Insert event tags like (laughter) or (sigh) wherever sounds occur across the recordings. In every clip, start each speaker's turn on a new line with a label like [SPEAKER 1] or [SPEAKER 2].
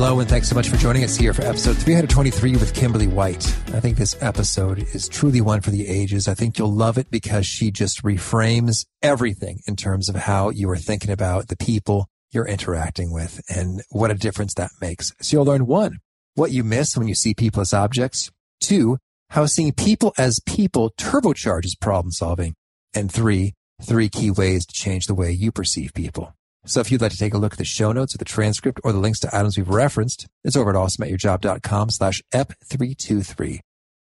[SPEAKER 1] Hello, and thanks so much for joining us here for episode 323 with Kimberly White. I think this episode is truly one for the ages. I think you'll love it because she just reframes everything in terms of how you are thinking about the people you're interacting with and what a difference that makes. So you'll learn one, what you miss when you see people as objects. Two, how seeing people as people turbocharges problem solving. And three, three key ways to change the way you perceive people. So if you'd like to take a look at the show notes or the transcript or the links to items we've referenced, it's over at awesomeatyourjob.com slash ep323.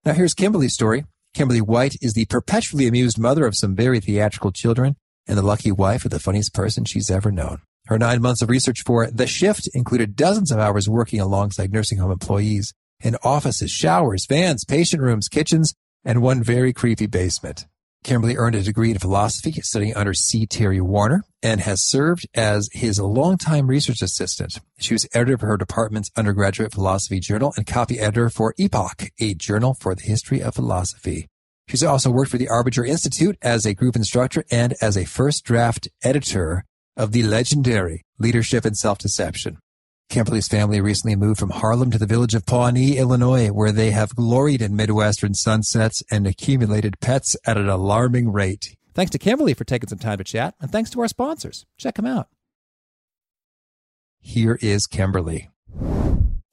[SPEAKER 1] Now here's Kimberly's story. Kimberly White is the perpetually amused mother of some very theatrical children and the lucky wife of the funniest person she's ever known. Her nine months of research for The Shift included dozens of hours working alongside nursing home employees in offices, showers, vans, patient rooms, kitchens, and one very creepy basement. Kimberly earned a degree in philosophy studying under C. Terry Warner and has served as his longtime research assistant. She was editor of her department's undergraduate philosophy journal and copy editor for Epoch, a journal for the history of philosophy. She's also worked for the Arbinger Institute as a group instructor and as a first draft editor of the legendary Leadership and Self-Deception. Kimberly's family recently moved from Harlem to the village of Pawnee, Illinois, where they have gloried in Midwestern sunsets and accumulated pets at an alarming rate. Thanks to Kimberly for taking some time to chat, and thanks to our sponsors. Check them out. Here is Kimberly.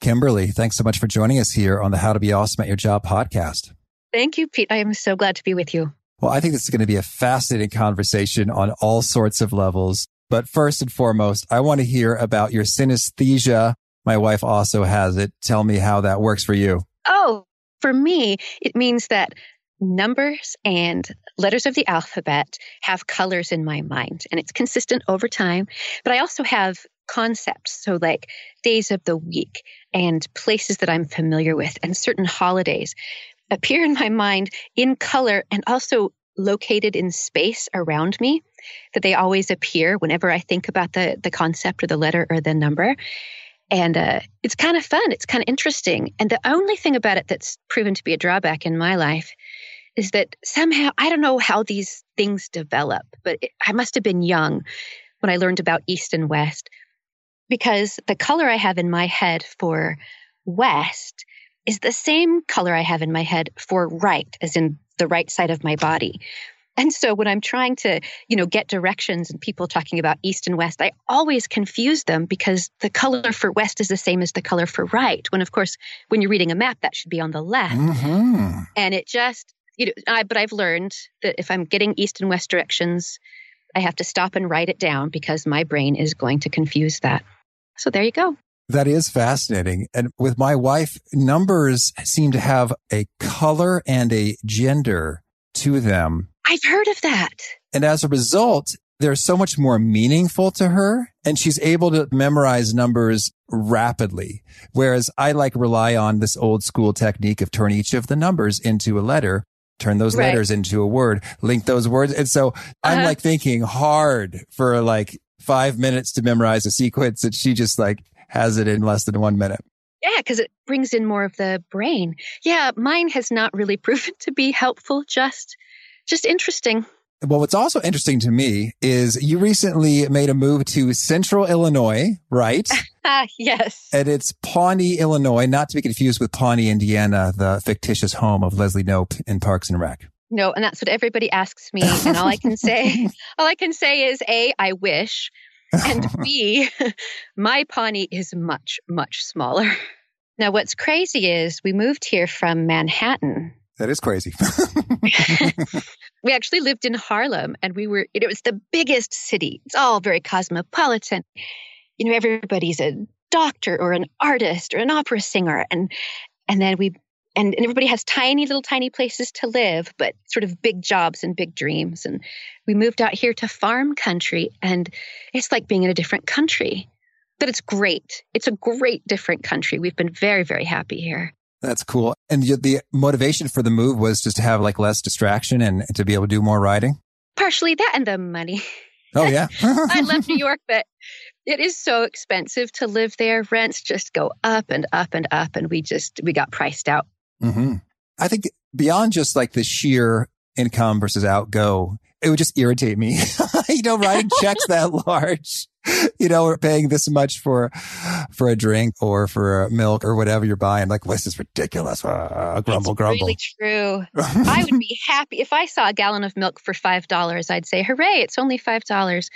[SPEAKER 1] Kimberly, thanks so much for joining us here on the How to Be Awesome at Your Job podcast.
[SPEAKER 2] Thank you, Pete. I am so glad to be with you.
[SPEAKER 1] Well, I think this is going to be a fascinating conversation on all sorts of levels. But first and foremost, I want to hear about your synesthesia. My wife also has it. Tell me how that works for you.
[SPEAKER 2] Oh, for me, it means that numbers and letters of the alphabet have colors in my mind and it's consistent over time. But I also have concepts. So, like days of the week and places that I'm familiar with and certain holidays appear in my mind in color and also located in space around me that they always appear whenever I think about the the concept or the letter or the number. And uh, it's kind of fun. It's kind of interesting. And the only thing about it that's proven to be a drawback in my life is that somehow I don't know how these things develop, but it, I must have been young when I learned about East and West because the color I have in my head for West is the same color I have in my head for right, as in the right side of my body. And so when I'm trying to, you know, get directions and people talking about east and west, I always confuse them because the color for west is the same as the color for right. When of course, when you're reading a map, that should be on the left. Mm-hmm. And it just, you know, I, but I've learned that if I'm getting east and west directions, I have to stop and write it down because my brain is going to confuse that. So there you go.
[SPEAKER 1] That is fascinating. And with my wife, numbers seem to have a color and a gender to them.
[SPEAKER 2] I've heard of that.
[SPEAKER 1] And as a result, they're so much more meaningful to her and she's able to memorize numbers rapidly. Whereas I like rely on this old school technique of turn each of the numbers into a letter, turn those right. letters into a word, link those words. And so uh-huh. I'm like thinking hard for like five minutes to memorize a sequence and she just like has it in less than one minute.
[SPEAKER 2] Yeah, because it brings in more of the brain. Yeah, mine has not really (laughs) proven to be helpful, just just interesting.
[SPEAKER 1] Well, what's also interesting to me is you recently made a move to central Illinois, right? (laughs)
[SPEAKER 2] Ah, yes.
[SPEAKER 1] And it's Pawnee, Illinois, not to be confused with Pawnee, Indiana, the fictitious home of Leslie Knope in Parks and Rec.
[SPEAKER 2] No, and that's what everybody asks me. And all I can say, (laughs) all I can say is A, I wish. And (laughs) B, (laughs) my Pawnee is much, much smaller. (laughs) Now, what's crazy is we moved here from Manhattan
[SPEAKER 1] that is crazy.
[SPEAKER 2] we actually lived in Harlem and we were, it was the biggest city. It's all very cosmopolitan. You know, everybody's a doctor or an artist or an opera singer. And, and then we, and, and everybody has tiny little tiny places to live, but sort of big jobs and big dreams. And we moved out here to farm country and it's like being in a different country. But it's great. It's a great different country. We've been very, very happy here.
[SPEAKER 1] That's cool. And the motivation for the move was just to have like less distraction and to be able to do more writing?
[SPEAKER 2] Partially that and the money.
[SPEAKER 1] Oh, (laughs) yeah.
[SPEAKER 2] I love New (laughs) York, but it is so expensive to live there. Rents just go up and up and up. And we just, we got priced out.
[SPEAKER 1] Mm-hmm. I think beyond just like the sheer income versus outgo, it would just irritate me. (laughs) you know, writing (laughs) checks that large, you know, or paying this much for, for a drink or for milk or whatever you're buying. Like, this is ridiculous. Uh, grumble,
[SPEAKER 2] it's
[SPEAKER 1] grumble.
[SPEAKER 2] Really true. (laughs) I would be happy if I saw a gallon of milk for $5. I'd say, hooray, it's only $5.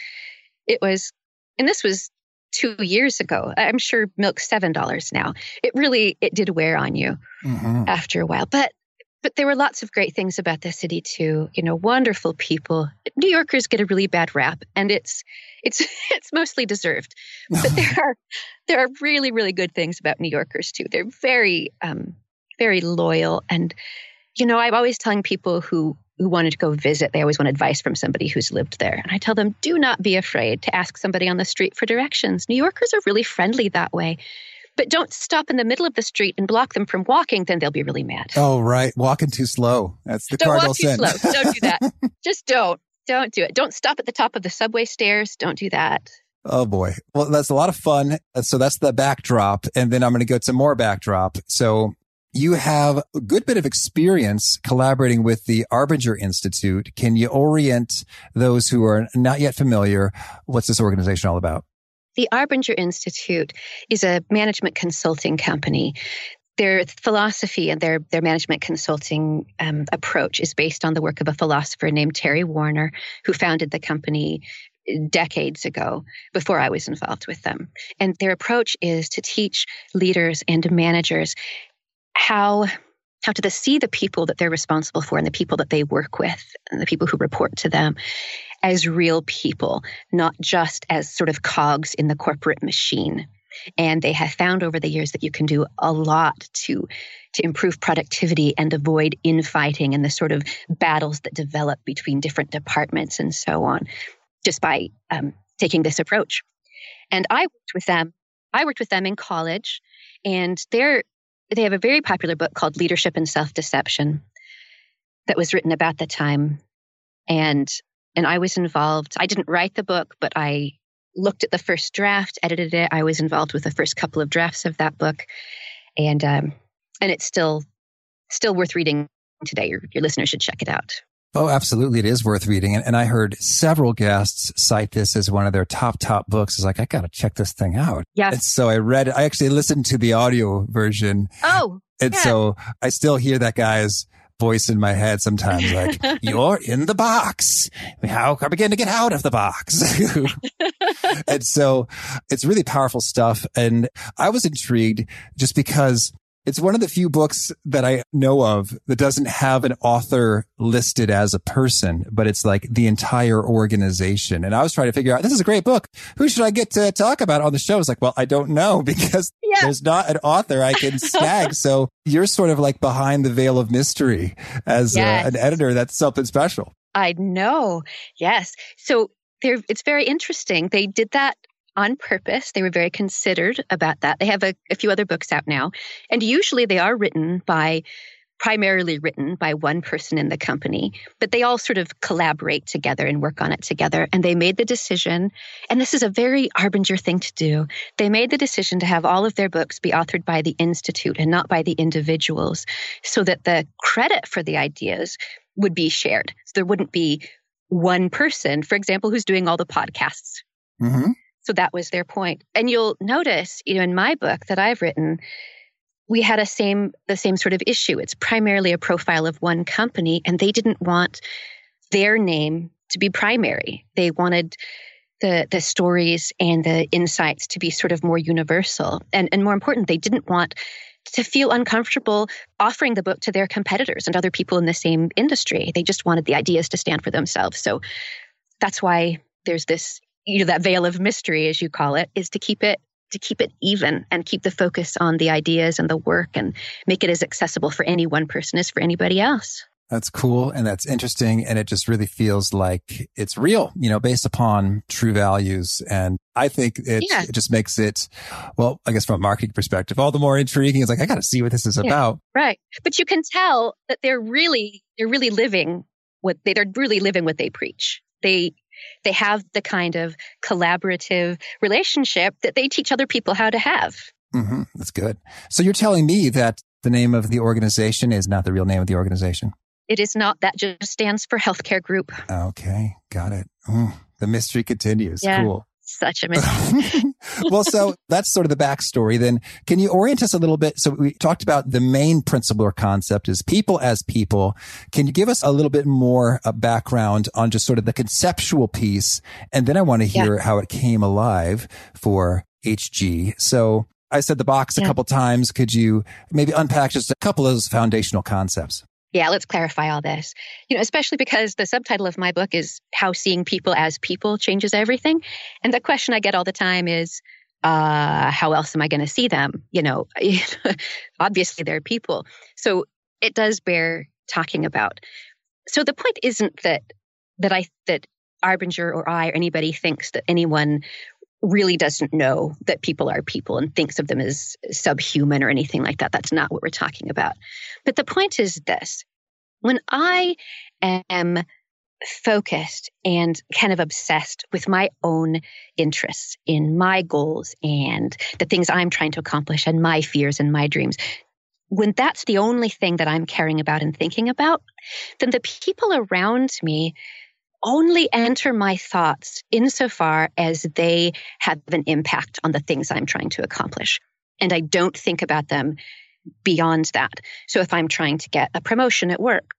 [SPEAKER 2] It was, and this was two years ago. I'm sure milk's $7 now. It really, it did wear on you mm-hmm. after a while, but but there were lots of great things about the city too. You know, wonderful people. New Yorkers get a really bad rap, and it's it's (laughs) it's mostly deserved. But there (laughs) are there are really really good things about New Yorkers too. They're very um, very loyal, and you know, I'm always telling people who who wanted to go visit, they always want advice from somebody who's lived there. And I tell them, do not be afraid to ask somebody on the street for directions. New Yorkers are really friendly that way. But don't stop in the middle of the street and block them from walking, then they'll be really mad.
[SPEAKER 1] Oh, right. Walking too slow. That's the
[SPEAKER 2] don't
[SPEAKER 1] cardinal
[SPEAKER 2] walk too
[SPEAKER 1] sin.
[SPEAKER 2] slow. Don't do that. (laughs) Just don't. Don't do it. Don't stop at the top of the subway stairs. Don't do that.
[SPEAKER 1] Oh boy. Well, that's a lot of fun. So that's the backdrop. And then I'm going to go to more backdrop. So you have a good bit of experience collaborating with the Arbinger Institute. Can you orient those who are not yet familiar? What's this organization all about?
[SPEAKER 2] The Arbinger Institute is a management consulting company. Their philosophy and their, their management consulting um, approach is based on the work of a philosopher named Terry Warner, who founded the company decades ago before I was involved with them. And their approach is to teach leaders and managers how how to see the people that they're responsible for and the people that they work with and the people who report to them as real people, not just as sort of cogs in the corporate machine. And they have found over the years that you can do a lot to to improve productivity and avoid infighting and the sort of battles that develop between different departments and so on, just by um, taking this approach. And I worked with them. I worked with them in college, and they're they have a very popular book called Leadership and Self Deception that was written about the time, and and I was involved. I didn't write the book, but I looked at the first draft, edited it. I was involved with the first couple of drafts of that book, and um, and it's still still worth reading today. Your, your listeners should check it out.
[SPEAKER 1] Oh, absolutely. It is worth reading. And, and I heard several guests cite this as one of their top, top books. It's like, I got to check this thing out.
[SPEAKER 2] Yeah.
[SPEAKER 1] And so I read, it. I actually listened to the audio version.
[SPEAKER 2] Oh.
[SPEAKER 1] And
[SPEAKER 2] yeah.
[SPEAKER 1] so I still hear that guy's voice in my head sometimes like, (laughs) you're in the box. How are we going to get out of the box? (laughs) and so it's really powerful stuff. And I was intrigued just because it's one of the few books that I know of that doesn't have an author listed as a person, but it's like the entire organization. And I was trying to figure out, this is a great book. Who should I get to talk about on the show? It's like, well, I don't know (laughs) because yeah. there's not an author I can (laughs) snag. so you're sort of like behind the veil of mystery as yes. uh, an editor. That's something special.
[SPEAKER 2] I know. Yes. So it's very interesting. They did that on purpose. They were very considered about that. They have a, a few other books out now, and usually they are written by primarily written by one person in the company, but they all sort of collaborate together and work on it together. And they made the decision, and this is a very Arbinger thing to do. They made the decision to have all of their books be authored by the Institute and not by the individuals so that the credit for the ideas would be shared. So there wouldn't be one person, for example, who's doing all the podcasts. Mm-hmm. So that was their point. And you'll notice, you know, in my book that I've written, we had a same the same sort of issue. It's primarily a profile of one company, and they didn't want their name to be primary. They wanted the the stories and the insights to be sort of more universal. And and more important, they didn't want to feel uncomfortable offering the book to their competitors and other people in the same industry. They just wanted the ideas to stand for themselves. So that's why there's this you know that veil of mystery as you call it is to keep it to keep it even and keep the focus on the ideas and the work and make it as accessible for any one person as for anybody else.
[SPEAKER 1] That's cool and that's interesting and it just really feels like it's real you know based upon true values. And i think it, yeah. it just makes it well i guess from a marketing perspective all the more intriguing. It's like i gotta see what this is yeah, about.
[SPEAKER 2] Right. But you can tell that they're really they're really living what they, they're really living what they preach. They They have the kind of collaborative relationship that they teach other people how to have.
[SPEAKER 1] Mm-hmm. That's good. So you're telling me that the name of the organization is not the real name of the organization?
[SPEAKER 2] It is not. That just stands for healthcare group.
[SPEAKER 1] Okay. Got it. Mm, the mystery continues.
[SPEAKER 2] Yeah.
[SPEAKER 1] Cool
[SPEAKER 2] such a mystery. (laughs)
[SPEAKER 1] well, so that's sort of the backstory. Then can you orient us a little bit? So we talked about the main principle or concept is people as people. Can you give us a little bit more uh, background on just sort of the conceptual piece? And then I want to hear yeah. how it came alive for HG. So I said the box a couple times. Could you maybe unpack just a couple of those foundational concepts?
[SPEAKER 2] Yeah, let's clarify all this. You know, especially because the subtitle of my book is How Seeing People as People Changes Everything. And the question I get all the time is, uh, how else am I going to see them? (laughs) You know, obviously they're people. So it does bear talking about. So the point isn't that that I that Arbinger or I or anybody thinks that anyone really doesn't know that people are people and thinks of them as subhuman or anything like that. That's not what we're talking about. But the point is this when I am focused and kind of obsessed with my own interests in my goals and the things I'm trying to accomplish and my fears and my dreams, when that's the only thing that I'm caring about and thinking about, then the people around me only enter my thoughts insofar as they have an impact on the things I'm trying to accomplish. And I don't think about them beyond that. So if I'm trying to get a promotion at work,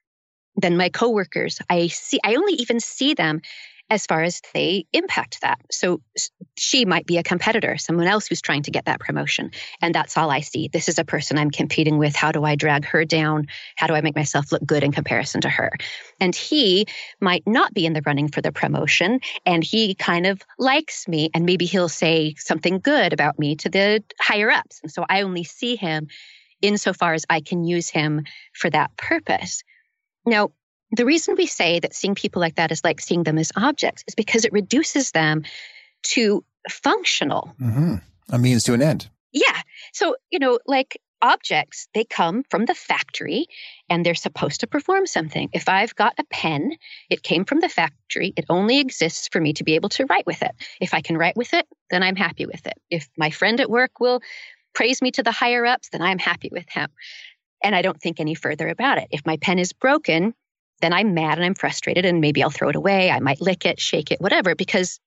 [SPEAKER 2] then my coworkers, I see, I only even see them as far as they impact that. So she might be a competitor, someone else who's trying to get that promotion. And that's all I see. This is a person I'm competing with. How do I drag her down? How do I make myself look good in comparison to her? And he might not be in the running for the promotion and he kind of likes me and maybe he'll say something good about me to the higher ups. And so I only see him insofar as I can use him for that purpose. Now, the reason we say that seeing people like that is like seeing them as objects is because it reduces them to functional.
[SPEAKER 1] Mm-hmm. A means to an end.
[SPEAKER 2] Yeah. So, you know, like objects, they come from the factory and they're supposed to perform something. If I've got a pen, it came from the factory. It only exists for me to be able to write with it. If I can write with it, then I'm happy with it. If my friend at work will praise me to the higher ups, then I'm happy with him. And I don't think any further about it. If my pen is broken, then I'm mad and I'm frustrated and maybe I'll throw it away. I might lick it, shake it, whatever, because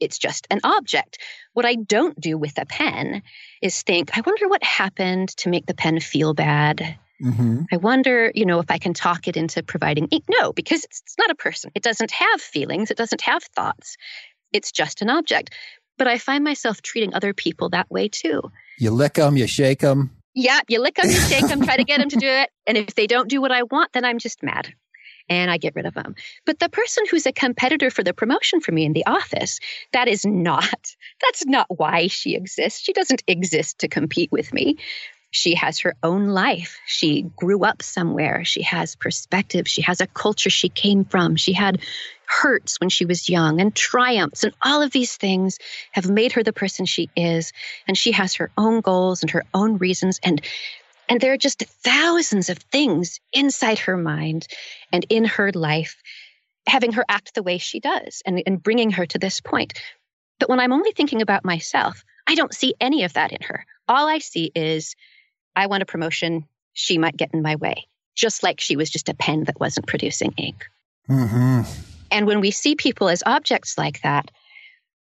[SPEAKER 2] it's just an object. What I don't do with a pen is think, I wonder what happened to make the pen feel bad. Mm-hmm. I wonder, you know, if I can talk it into providing ink. No, because it's, it's not a person. It doesn't have feelings. It doesn't have thoughts. It's just an object. But I find myself treating other people that way too.
[SPEAKER 1] You lick them, you shake them.
[SPEAKER 2] Yeah, you lick them, you shake them, try to get them to do (laughs) it. And if they don't do what I want, then I'm just mad and I get rid of them. But the person who's a competitor for the promotion for me in the office, that is not, (laughs) that's not why she exists. She doesn't exist to compete with me. She has her own life. She grew up somewhere. She has perspective. She has a culture she came from. She had hurts when she was young and triumphs. And all of these things have made her the person she is. And she has her own goals and her own reasons. And and there are just thousands of things inside her mind and in her life, having her act the way she does and, and bringing her to this point. But when I'm only thinking about myself, I don't see any of that in her. All I see is I want a promotion. She might get in my way, just like she was just a pen that wasn't producing ink. Mm-hmm. And when we see people as objects like that,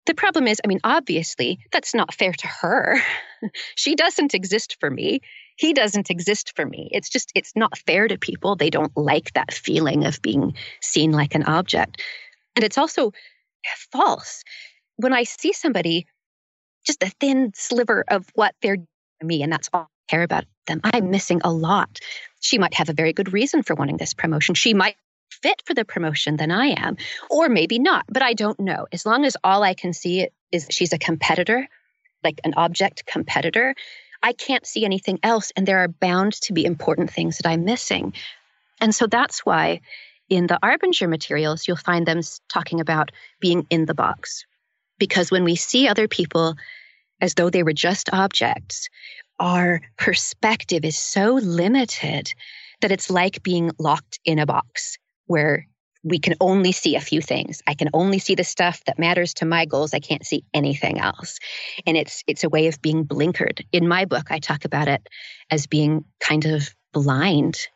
[SPEAKER 2] the problem is, I mean, obviously, that's not fair to her. (laughs) she doesn't exist for me he doesn't exist for me. It's just, it's not fair to people. They don't like that feeling of being seen like an object. And it's also false. When I see somebody, just a thin sliver of what they're me, and that's all I care about them, I'm missing a lot. She might have a very good reason for wanting this promotion. She might fit for the promotion than I am, or maybe not, but I don't know. As long as all I can see is she's a competitor, like an object competitor, I can't see anything else. And there are bound to be important things that I'm missing. And so that's why in the Arbinger materials, you'll find them talking about being in the box. Because when we see other people as though they were just objects, our perspective is so limited that it's like being locked in a box where we can only see a few things. I can only see the stuff that matters to my goals. I can't see anything else. And it's it's a way of being blinkered. In my book, I talk about it as being kind of blind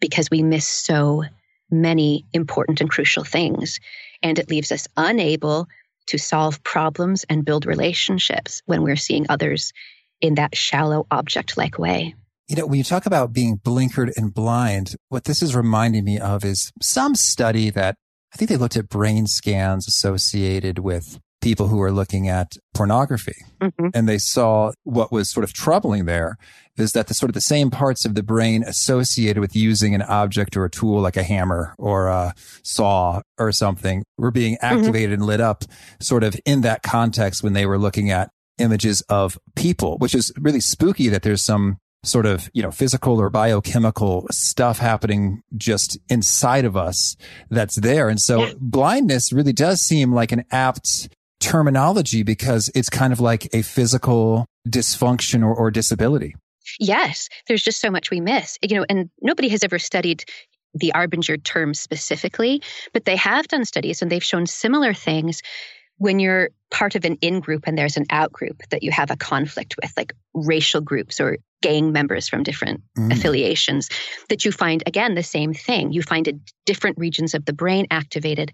[SPEAKER 2] because we miss so many important and crucial things. And it leaves us unable to solve problems and build relationships when we're seeing others in that shallow object like way.
[SPEAKER 1] You know, when you talk about being blinkered and blind, what this is reminding me of is some study that I think they looked at brain scans associated with people who were looking at pornography. Mm-hmm. And they saw what was sort of troubling there is that the sort of the same parts of the brain associated with using an object or a tool like a hammer or a saw or something were being mm-hmm. activated mm-hmm. and lit up sort of in that context when they were looking at images of people, which is really spooky that there's some sort of, you know, physical or biochemical stuff happening just inside of us that's there. And so yeah. blindness really does seem like an apt terminology because it's kind of like a physical dysfunction or, or disability.
[SPEAKER 2] Yes, there's just so much we miss. You know, and nobody has ever studied the Arbinger term specifically, but they have done studies and they've shown similar things when you're part of an in group and there's an out group that you have a conflict with, like racial groups or gang members from different mm. affiliations, that you find again the same thing. You find a different regions of the brain activated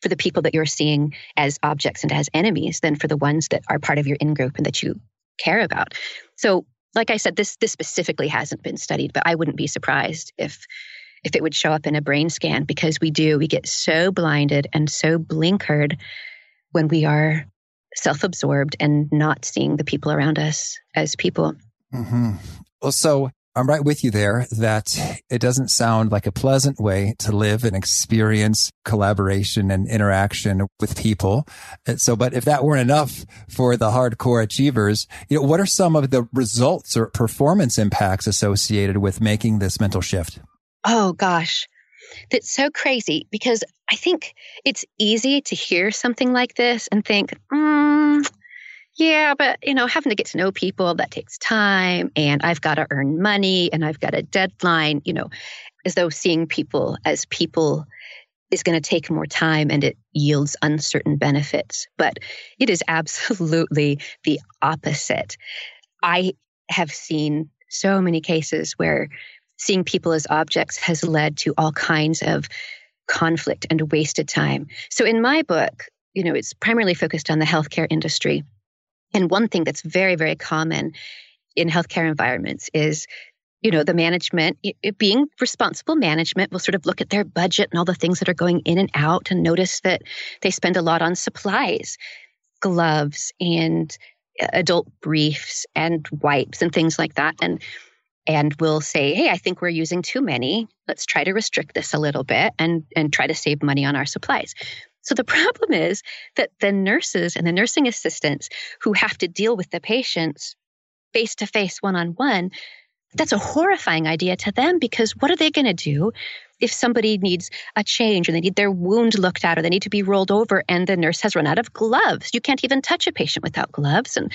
[SPEAKER 2] for the people that you're seeing as objects and as enemies than for the ones that are part of your in group and that you care about. So, like I said, this this specifically hasn't been studied, but I wouldn't be surprised if if it would show up in a brain scan because we do. We get so blinded and so blinkered when we are self absorbed and not seeing the people around us as people.
[SPEAKER 1] Mm-hmm. Well, so I'm right with you there that it doesn't sound like a pleasant way to live and experience collaboration and interaction with people. So, but if that weren't enough for the hardcore achievers, you know, what are some of the results or performance impacts associated with making this mental shift?
[SPEAKER 2] Oh gosh that's so crazy because I think it's easy to hear something like this and think, mm, yeah, but you know, having to get to know people that takes time and I've got to earn money and I've got a deadline, you know, as though seeing people as people is going to take more time and it yields uncertain benefits. But it is absolutely the opposite. I have seen so many cases where seeing people as objects has led to all kinds of conflict and wasted time. So in my book, you know, it's primarily focused on the healthcare industry. And one thing that's very, very common in healthcare environments is you know the management it being responsible management will sort of look at their budget and all the things that are going in and out and notice that they spend a lot on supplies gloves and adult briefs and wipes and things like that and and we'll say, hey, I think we're using too many. Let's try to restrict this a little bit and, and try to save money on our supplies. So the (laughs) problem is that the nurses and the nursing assistants who have to deal with the patients face to face, one on one, that's a horrifying idea to them because what are they going to do if somebody needs a change or they need their wound looked at or they need to be rolled over and the nurse has run out of gloves you can't even touch a patient without gloves and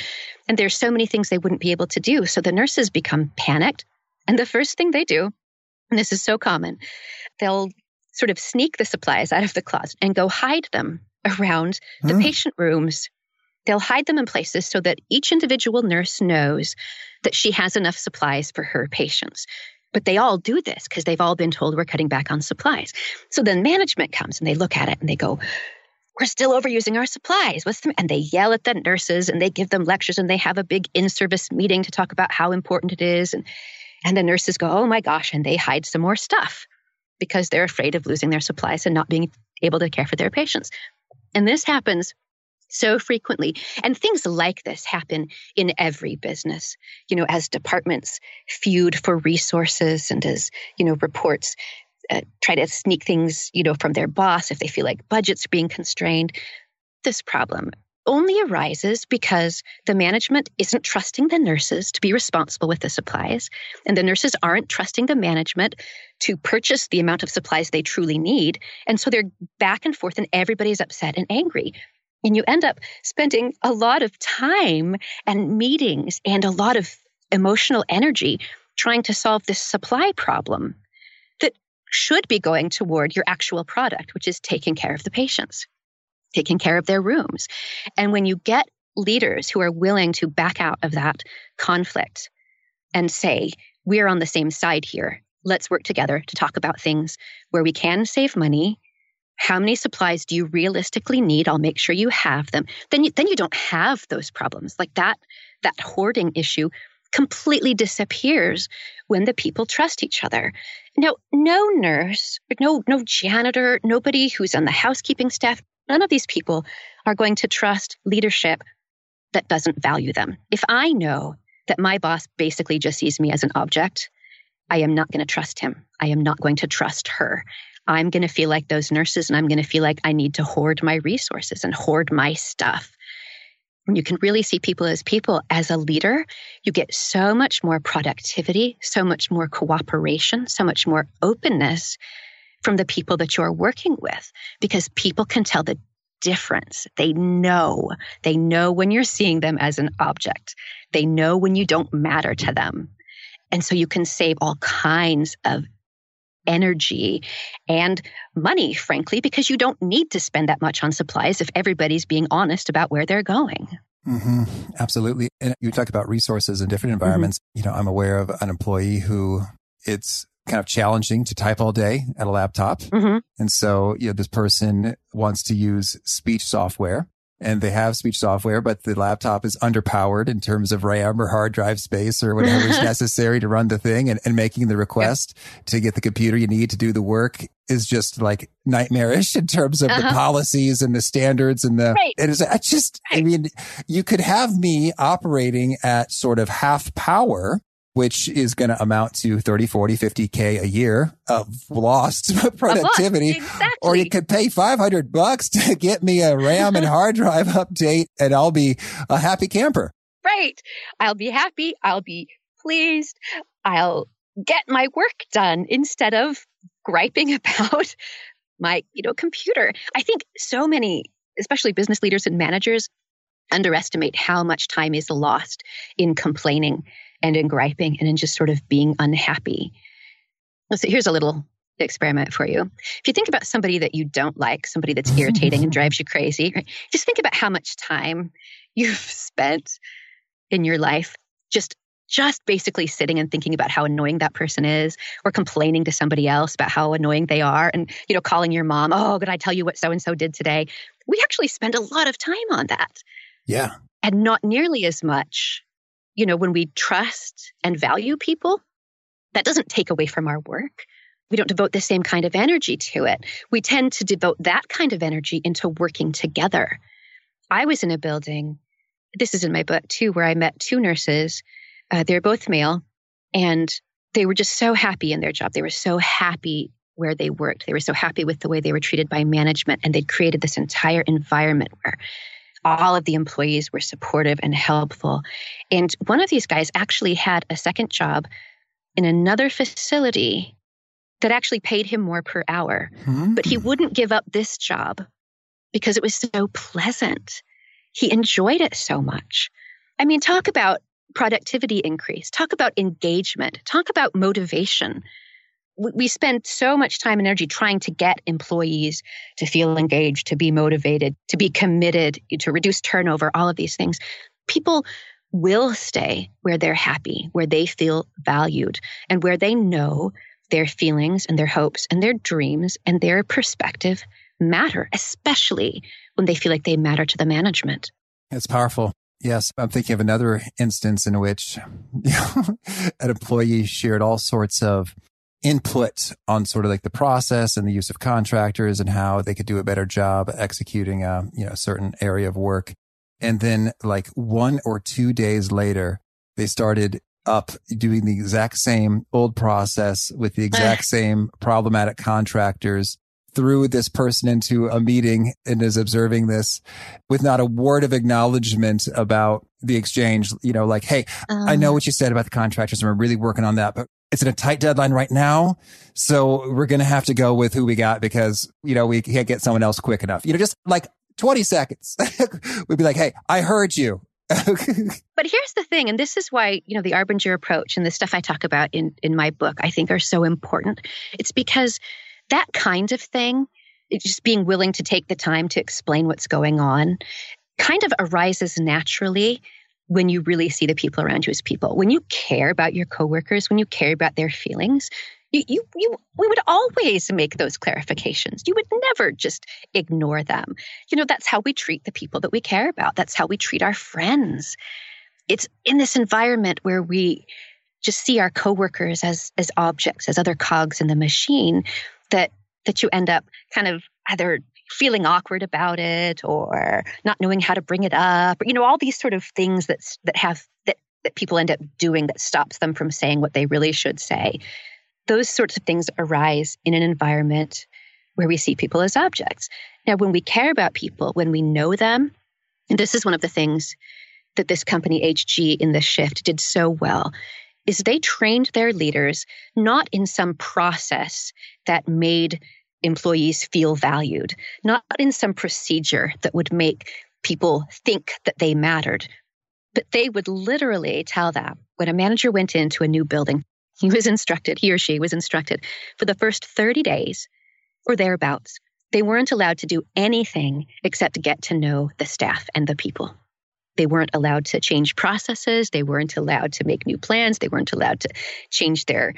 [SPEAKER 2] and there's so many things they wouldn't be able to do so the nurses become panicked and the first thing they do and this is so common they'll sort of sneak the supplies out of the closet and go hide them around the mm. patient rooms They'll hide them in places so that each individual nurse knows that she has enough supplies for her patients. But they all do this because they've all been told we're cutting back on supplies. So then management comes and they look at it and they go, we're still overusing our supplies. What's the, and they yell at the nurses and they give them lectures and they have a big in-service meeting to talk about how important it is. And, and the nurses go, oh my gosh, and they hide some more stuff because they're afraid of losing their supplies and not being able to care for their patients. And this happens so frequently. And things like this happen in every business. You know, as departments feud for resources and as, you know, reports uh, try to sneak things, you know, from their boss if they feel like budgets are being constrained. This problem only arises because the management isn't trusting the nurses to be responsible with the supplies, and the nurses aren't trusting the management to purchase the amount of supplies they truly need. And so they're back and forth, and everybody's upset and angry. And you end up spending a lot of time and meetings and a lot of emotional energy trying to solve this supply problem that should be going toward your actual product, which is taking care of the patients, taking care of their rooms. And when you get leaders who are willing to back out of that conflict and say, we're on the same side here. Let's work together to talk about things where we can save money. How many supplies do you realistically need? I'll make sure you have them. Then you, then you don't have those problems. Like that that hoarding issue completely disappears when the people trust each other. Now, no nurse, no no janitor, nobody who's on the housekeeping staff, none of these people are going to trust leadership that doesn't value them. If I know that my boss basically just sees me as an object, I am not going to trust him. I am not going to trust her. I'm going to feel like those nurses and I'm going to feel like I need to hoard my resources and hoard my stuff. When you can really see people as people, as a leader, you get so much more productivity, so much more cooperation, so much more openness from the people that you're working with because people can tell the difference. They know. They know when you're seeing them as an object. They know when you don't matter to them. And so you can save all kinds of energy and money, frankly, because you don't need to spend that much on supplies if everybody's being honest about where they're going.
[SPEAKER 1] Mm-hmm. Absolutely. And you talk about resources in different mm-hmm. environments. Mm-hmm. You know, I'm aware of an employee who it's kind of challenging to type all day at a laptop. Mm-hmm. And so, you know, this person wants to use speech software and they have speech software, but the laptop is underpowered in terms of RAM or hard drive space or whatever is (laughs) necessary to run the thing and, and making the request to get the computer you need to do the work is just like nightmarish in terms of uh-huh. the policies and the standards and the, right. it is, I just, right. I mean, you could have me operating at sort of half power which is going to amount to 30, 40, 50K a year of lost (laughs) productivity.
[SPEAKER 2] Exactly.
[SPEAKER 1] Or you could pay 500 bucks to (laughs) get me a RAM and hard (laughs) drive update and I'll be a happy camper.
[SPEAKER 2] Right. I'll be happy. I'll be pleased. I'll get my work done instead of griping about my, you know, computer. I think so many, especially business leaders and managers underestimate how much time is lost in complaining and in griping and in just sort of being unhappy. So here's a little experiment for you. If you think about somebody that you don't like, somebody that's (laughs) irritating and drives you crazy, right? just think about how much time (laughs) you've spent in your life just just basically sitting and thinking about how annoying that person is or complaining to somebody else about how annoying they are and you know calling your mom oh could i tell you what so and so did today we actually spend a lot of time on that
[SPEAKER 1] yeah
[SPEAKER 2] and not nearly as much you know, when we trust and value people, that doesn't take away from our work. We don't devote the same kind of energy to it. We tend to devote that kind of energy into working together. I was in a building, this is in my book too, where I met two nurses. Uh, they're both male, and they were just so happy in their job. They were so happy where they worked. They were so happy with the way they were treated by management, and they'd created this entire environment where all of the employees were supportive and helpful. And one of these guys actually had a second job in another facility that actually paid him more per hour. Hmm. But he wouldn't give up this job because it was so pleasant. He enjoyed it so much. I mean, talk about productivity increase, talk about engagement, talk about motivation we spend so much time and energy trying to get employees to feel engaged, to be motivated, to be committed, to reduce turnover, all of these things. People will stay where they're happy, where they feel valued, and where they know their feelings and their hopes and their dreams and their perspective matter, especially when they feel like they matter to the management.
[SPEAKER 1] It's powerful. Yes, I'm thinking of another instance in which (laughs) an employee shared all sorts of input on sort of like the process and the use of contractors and how they could do a better job executing a you know certain area of work. And then like one or two days later, they started up doing the exact same old process with the exact same problematic contractors threw this person into a meeting and is observing this with not a word of acknowledgement about the exchange, you know, like, Hey, um, I know uh. what you said about the contractors and we're really working on that, but it's in a tight deadline right now. So we're going to have to go with who we got because, you know, we can't get someone else quick enough. You know, just like 20 seconds. (laughs) We'd be like, Hey, I heard you. (laughs)
[SPEAKER 2] but here's the thing, and this is why, you know, the Arbinger approach and the stuff I talk about in, in my book, I think are so important. It's because that kind of thing, just being willing to take the time to explain what's going on, kind of arises naturally when you really see the people around you as people. When you care about your coworkers, when you care about their feelings, you, you, you, we would always make those clarifications. You would never just ignore them. You know, that's how we treat the people that we care about. That's how we treat our friends. It's in this environment where we just see our coworkers as, as objects, as other cogs in the machine that, that you end up kind of either feeling awkward about it or not knowing how to bring it up, or, you know, all these sort of things that, that have, that, that people end up doing that stops them from saying what they really should say those sorts of things arise in an environment where we see people as objects. Now, when we care about people, when we know them, and this is one of the things that this company, HG, in the shift did so well, is they trained their leaders not in some process that made employees feel valued, not in some procedure that would make people think that they mattered, but they would literally tell them when a manager went into a new building, he was instructed, he or she was instructed for the first 30 days or thereabouts, they weren't allowed to do anything except get to know the staff and the people. They weren't allowed to change processes. They weren't allowed to make new plans. They weren't allowed to change their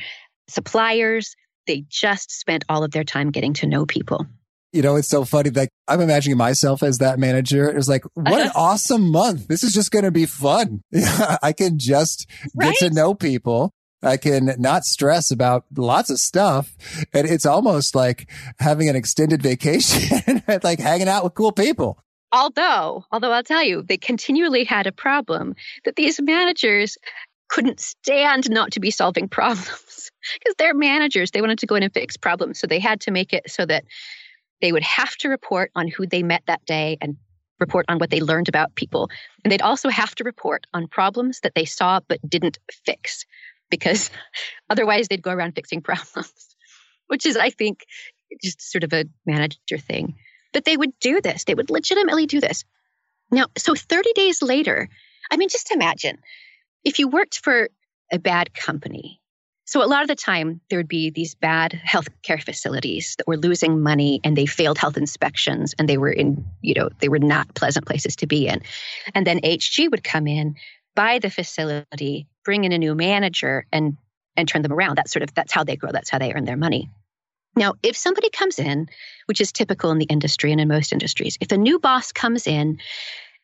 [SPEAKER 2] suppliers. They just spent all of their time getting to know people.
[SPEAKER 1] You know, it's so funny that I'm imagining myself as that manager. It's like, (laughs) what an awesome month. This is just going to be fun. (laughs) I can just right? get to know people. I can not stress about lots of stuff. And it's almost like having an extended (laughs) vacation, like hanging out with cool people.
[SPEAKER 2] Although, although I'll tell you, they continually had a problem that these managers couldn't stand not to be solving problems because they're managers. They wanted to go in and fix problems. So they had to make it so that they would have to report on who they met that day and report on what they learned about people. And they'd also have to report on problems that they saw but didn't fix because (laughs) otherwise they'd go around fixing problems, (laughs) which is, I think, just sort of a manager thing. But they would do this, they would legitimately do this. Now, so 30 days later, I mean, just imagine if you worked for a bad company. So, a lot of the time, there would be these bad healthcare facilities that were losing money and they failed health inspections and they were in, you know, they were not pleasant places to be in. And then HG would come in buy the facility, bring in a new manager, and and turn them around. That's sort of that's how they grow. That's how they earn their money. Now, if somebody comes in, which is typical in the industry and in most industries, if a new boss comes in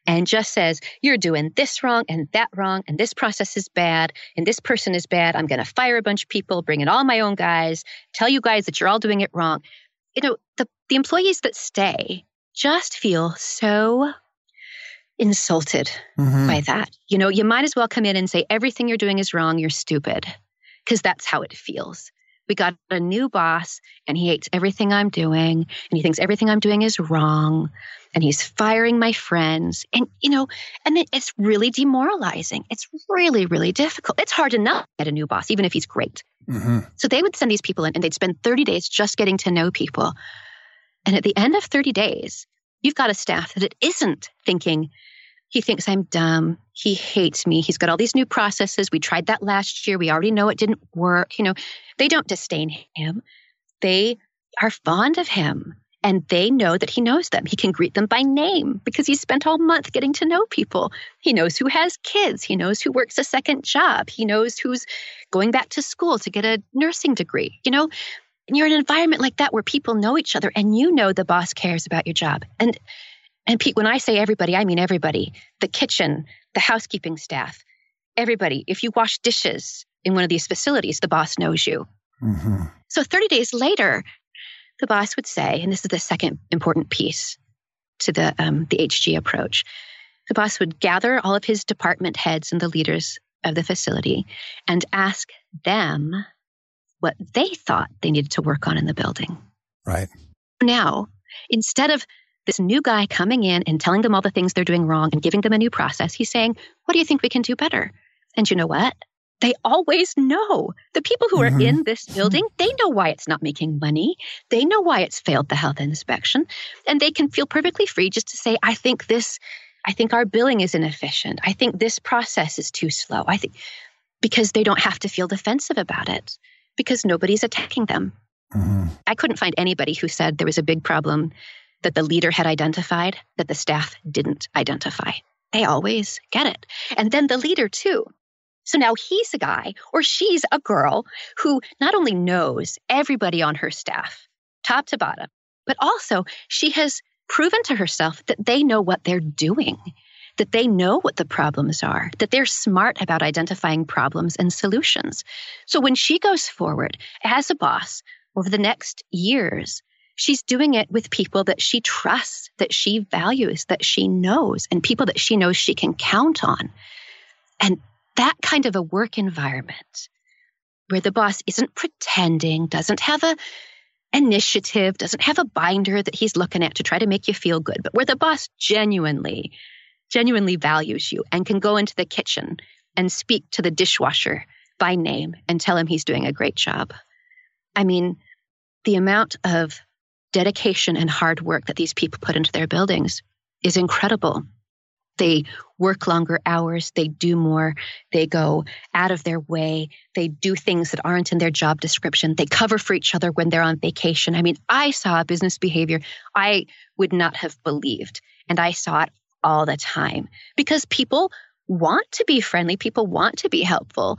[SPEAKER 2] and just says, You're doing this wrong and that wrong, and this process is bad, and this person is bad, I'm going to fire a bunch of people, bring in all my own guys, tell you guys that you're all doing it wrong. You know, the, the employees that stay just feel so insulted mm-hmm. by that. You know, you might as well come in and say, everything you're doing is wrong, you're stupid, because that's how it feels. We got a new boss and he hates everything I'm doing and he thinks everything I'm doing is wrong and he's firing my friends. And, you know, and it's really demoralizing. It's really, really difficult. It's hard enough to get a new boss, even if he's great. Mm-hmm. So they would send these people in and they'd spend 30 days just getting to know people. And at the end of 30 days, you've got a staff that it isn't thinking, he thinks I'm dumb. He hates me. He's got all these new processes. We tried that last year. We already know it didn't work. You know, they don't disdain him. They are fond of him and they know that he knows them. He can greet them by name because he spent all month getting to know people. He knows who has kids. He knows who works a second job. He knows who's going back to school to get a nursing degree. You know, and you're in an environment like that where people know each other and you know the boss cares about your job. And and Pete, when I say everybody, I mean everybody the kitchen, the housekeeping staff, everybody. If you wash dishes in one of these facilities, the boss knows you. Mm-hmm. So 30 days later, the boss would say, and this is the second important piece to the, um, the HG approach the boss would gather all of his department heads and the leaders of the facility and ask them what they thought they needed to work on in the building.
[SPEAKER 1] Right.
[SPEAKER 2] Now, instead of this new guy coming in and telling them all the things they're doing wrong and giving them a new process. He's saying, What do you think we can do better? And you know what? They always know. The people who mm-hmm. are in this building, they know why it's not making money. They know why it's failed the health inspection. And they can feel perfectly free just to say, I think this I think our billing is inefficient. I think this process is too slow. I think because they don't have to feel defensive about it because nobody's attacking them. Mm-hmm. I couldn't find anybody who said there was a big problem that the leader had identified that the staff didn't identify. They always get it. And then the leader, too. So now he's a guy or she's a girl who not only knows everybody on her staff, top to bottom, but also she has proven to herself that they know what they're doing, that they know what the problems are, that they're smart about identifying problems and solutions. So when she goes forward as a boss over the next years, she's doing it with people that she trusts, that she values, that she knows, and people that she knows she can count on. And that kind of a work environment where the boss isn't pretending, doesn't have a initiative, doesn't have a binder that he's looking at to try to make you feel good, but where the boss genuinely, genuinely values you and can go into the kitchen and speak to the dishwasher by name and tell him he's doing a great job. I mean, the amount of dedication and hard work that these people put into their buildings is incredible. They work longer hours, they do more, they go out of their way, they do things that aren't in their job description, they cover for each other when they're on vacation. I mean, I saw business behavior I would not have believed, and I saw it all the time because people want to be friendly, people want to be helpful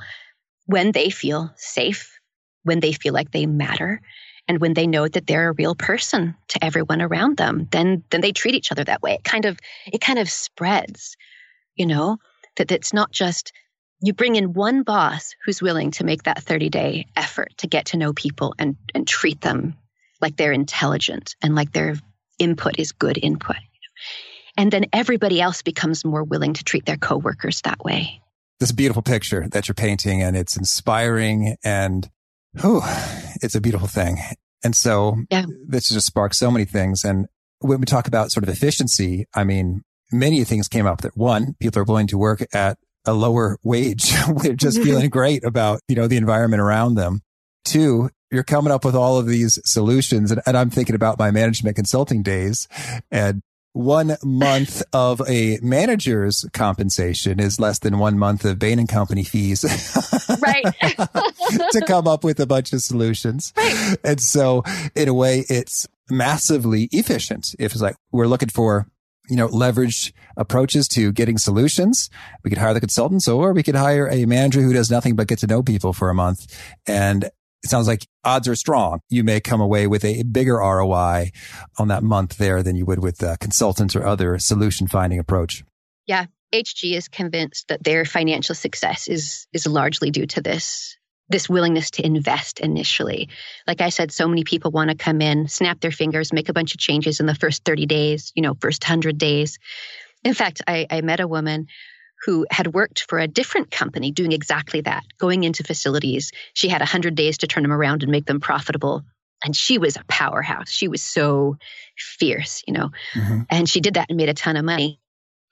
[SPEAKER 2] when they feel safe, when they feel like they matter and when they know that they're a real person to everyone around them then then they treat each other that way. It kind of it kind of spreads you know that it's not just you bring in one boss who's willing to make that 30 day effort to get to know people and and treat them like they're intelligent and like their input is good input. And then everybody else becomes more willing to treat their coworkers that way.
[SPEAKER 1] This beautiful picture that you're painting and it's inspiring and Whew, it's a beautiful thing. And so yeah. this just sparks so many things. And when we talk about sort of efficiency, I mean, many things came up that one, people are willing to work at a lower wage. (laughs) They're just mm-hmm. feeling great about, you know, the environment around them. Two, you're coming up with all of these solutions. And, and I'm thinking about my management consulting days and one month (laughs) of a manager's compensation is less than one month of Bain and Company fees.
[SPEAKER 2] right. (laughs)
[SPEAKER 1] to come up with a bunch of solutions. Right. And so in a way, it's massively efficient. If it's like we're looking for, you know, leveraged approaches to getting solutions, we could hire the consultants or we could hire a manager who does nothing but get to know people for a month and it sounds like odds are strong. You may come away with a bigger ROI on that month there than you would with a consultants or other solution finding approach.
[SPEAKER 2] Yeah. HG is convinced that their financial success is is largely due to this this willingness to invest initially. Like I said, so many people want to come in, snap their fingers, make a bunch of changes in the first 30 days, you know, first 100 days. In fact, I, I met a woman who had worked for a different company doing exactly that, going into facilities. She had 100 days to turn them around and make them profitable. And she was a powerhouse. She was so fierce, you know. Mm-hmm. And she did that and made a ton of money.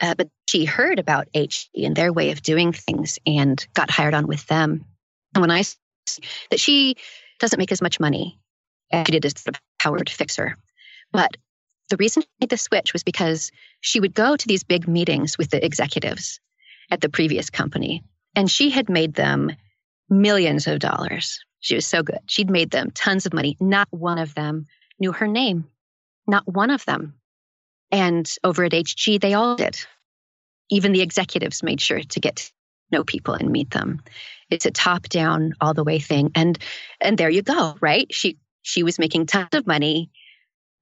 [SPEAKER 2] Uh, but she heard about HG and their way of doing things and got hired on with them. And when I that she doesn't make as much money as she did as the powered fixer, but the reason she made the switch was because she would go to these big meetings with the executives at the previous company. And she had made them millions of dollars. She was so good. She'd made them tons of money. Not one of them knew her name. Not one of them. And over at HG, they all did. Even the executives made sure to get to know people and meet them. It's a top down all the way thing. And and there you go, right? She she was making tons of money,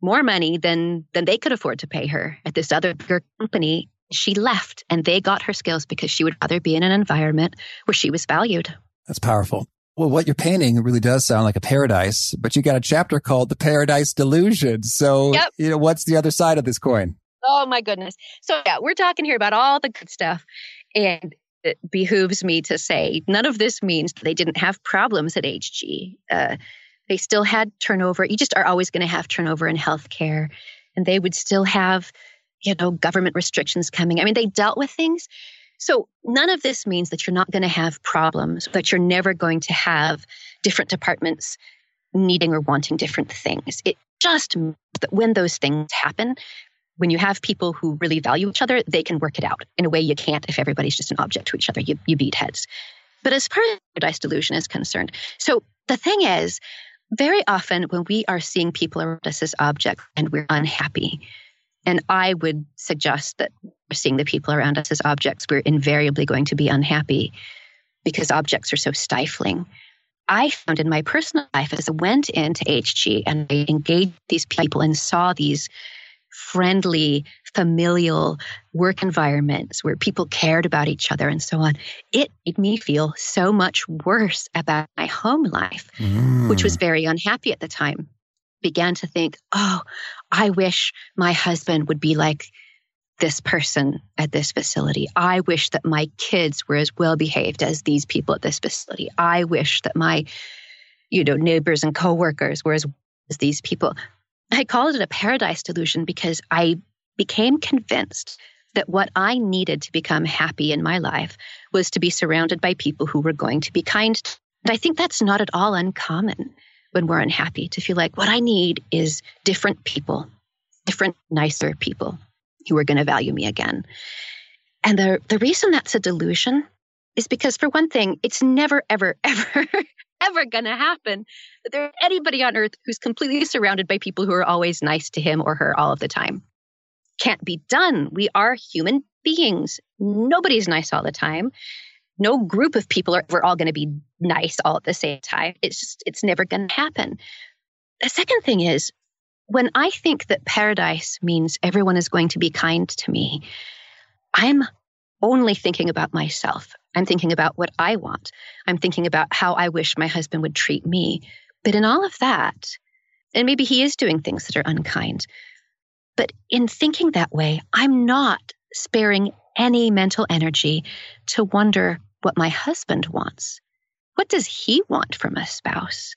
[SPEAKER 2] more money than than they could afford to pay her at this other bigger company she left and they got her skills because she would rather be in an environment where she was valued.
[SPEAKER 1] That's powerful. Well, what you're painting really does sound like a paradise, but you got a chapter called The Paradise Delusion. So, yep. you know, what's the other side of this coin?
[SPEAKER 2] Oh my goodness. So, yeah, we're talking here about all the good stuff. And it behooves me to say none of this means they didn't have problems at HG. Uh, they still had turnover. You just are always going to have turnover in healthcare. And they would still have you know, government restrictions coming. I mean, they dealt with things. So none of this means that you're not going to have problems, that you're never going to have different departments needing or wanting different things. It just means that when those things happen, when you have people who really value each other, they can work it out in a way you can't if everybody's just an object to each other. You, you beat heads. But as far as paradise delusion is concerned, so the thing is, very often when we are seeing people around us as objects and we're unhappy, and I would suggest that seeing the people around us as objects, we're invariably going to be unhappy because objects are so stifling. I found in my personal life as I went into HG and I engaged these people and saw these friendly, familial work environments where people cared about each other and so on, it made me feel so much worse about my home life, mm. which was very unhappy at the time. Began to think, oh, I wish my husband would be like this person at this facility. I wish that my kids were as well behaved as these people at this facility. I wish that my, you know, neighbors and coworkers were as as these people. I called it a paradise delusion because I became convinced that what I needed to become happy in my life was to be surrounded by people who were going to be kind. And I think that's not at all uncommon when we're unhappy to feel like what I need is different people, different, nicer people who are going to value me again. And the, the reason that's a delusion is because, for one thing, it's never, ever, (laughs) ever ever going to happen that there's anybody on earth who's completely surrounded by people who are always nice to him or her all of the time. Can't be done. We are human beings. Nobody's nice all the time. No group of people are we're all going to be nice all at the same time. It's just it's never going to happen. The second thing is when I think that paradise means everyone is going to be kind to me, I'm only thinking about myself. I'm thinking about what I want. I'm thinking about how I wish my husband would treat me. But in all of that, and maybe he is doing things that are unkind, but in thinking that way, I'm not sparing any mental energy to wonder what my husband wants. What does he want from a spouse?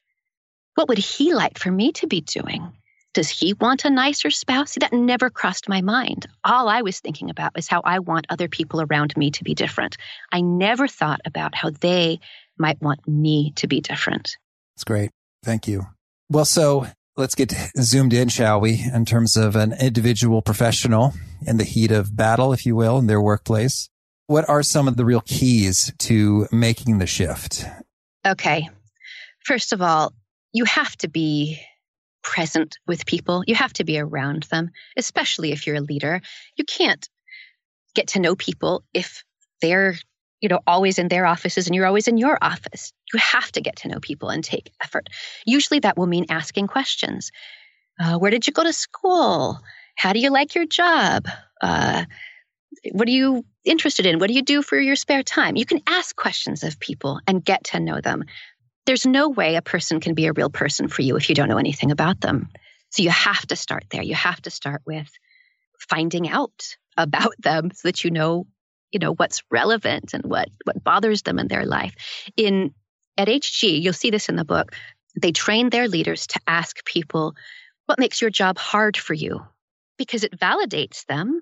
[SPEAKER 2] What would he like for me to be doing? Does he want a nicer spouse? That never crossed my mind. All I was thinking about was how I want other people around me to be different. I never thought about how they might want me to be different.
[SPEAKER 1] That's great. Thank you. Well, so let's get zoomed in, shall we, in terms of an individual professional in the heat of battle, if you will, in their workplace. What are some of the real keys to making the shift?
[SPEAKER 2] Okay. First of all, you have to be present with people. You have to be around them, especially if you're a leader. You can't get to know people if they're you know always in their offices and you're always in your office you have to get to know people and take effort usually that will mean asking questions uh, where did you go to school how do you like your job uh, what are you interested in what do you do for your spare time you can ask questions of people and get to know them there's no way a person can be a real person for you if you don't know anything about them. So you have to start there. You have to start with finding out (laughs) about them so that you know, you know, what's relevant and what what bothers them in their life. In at HG, you'll see this in the book. They train their leaders to ask people, what makes your job hard for you? Because it validates them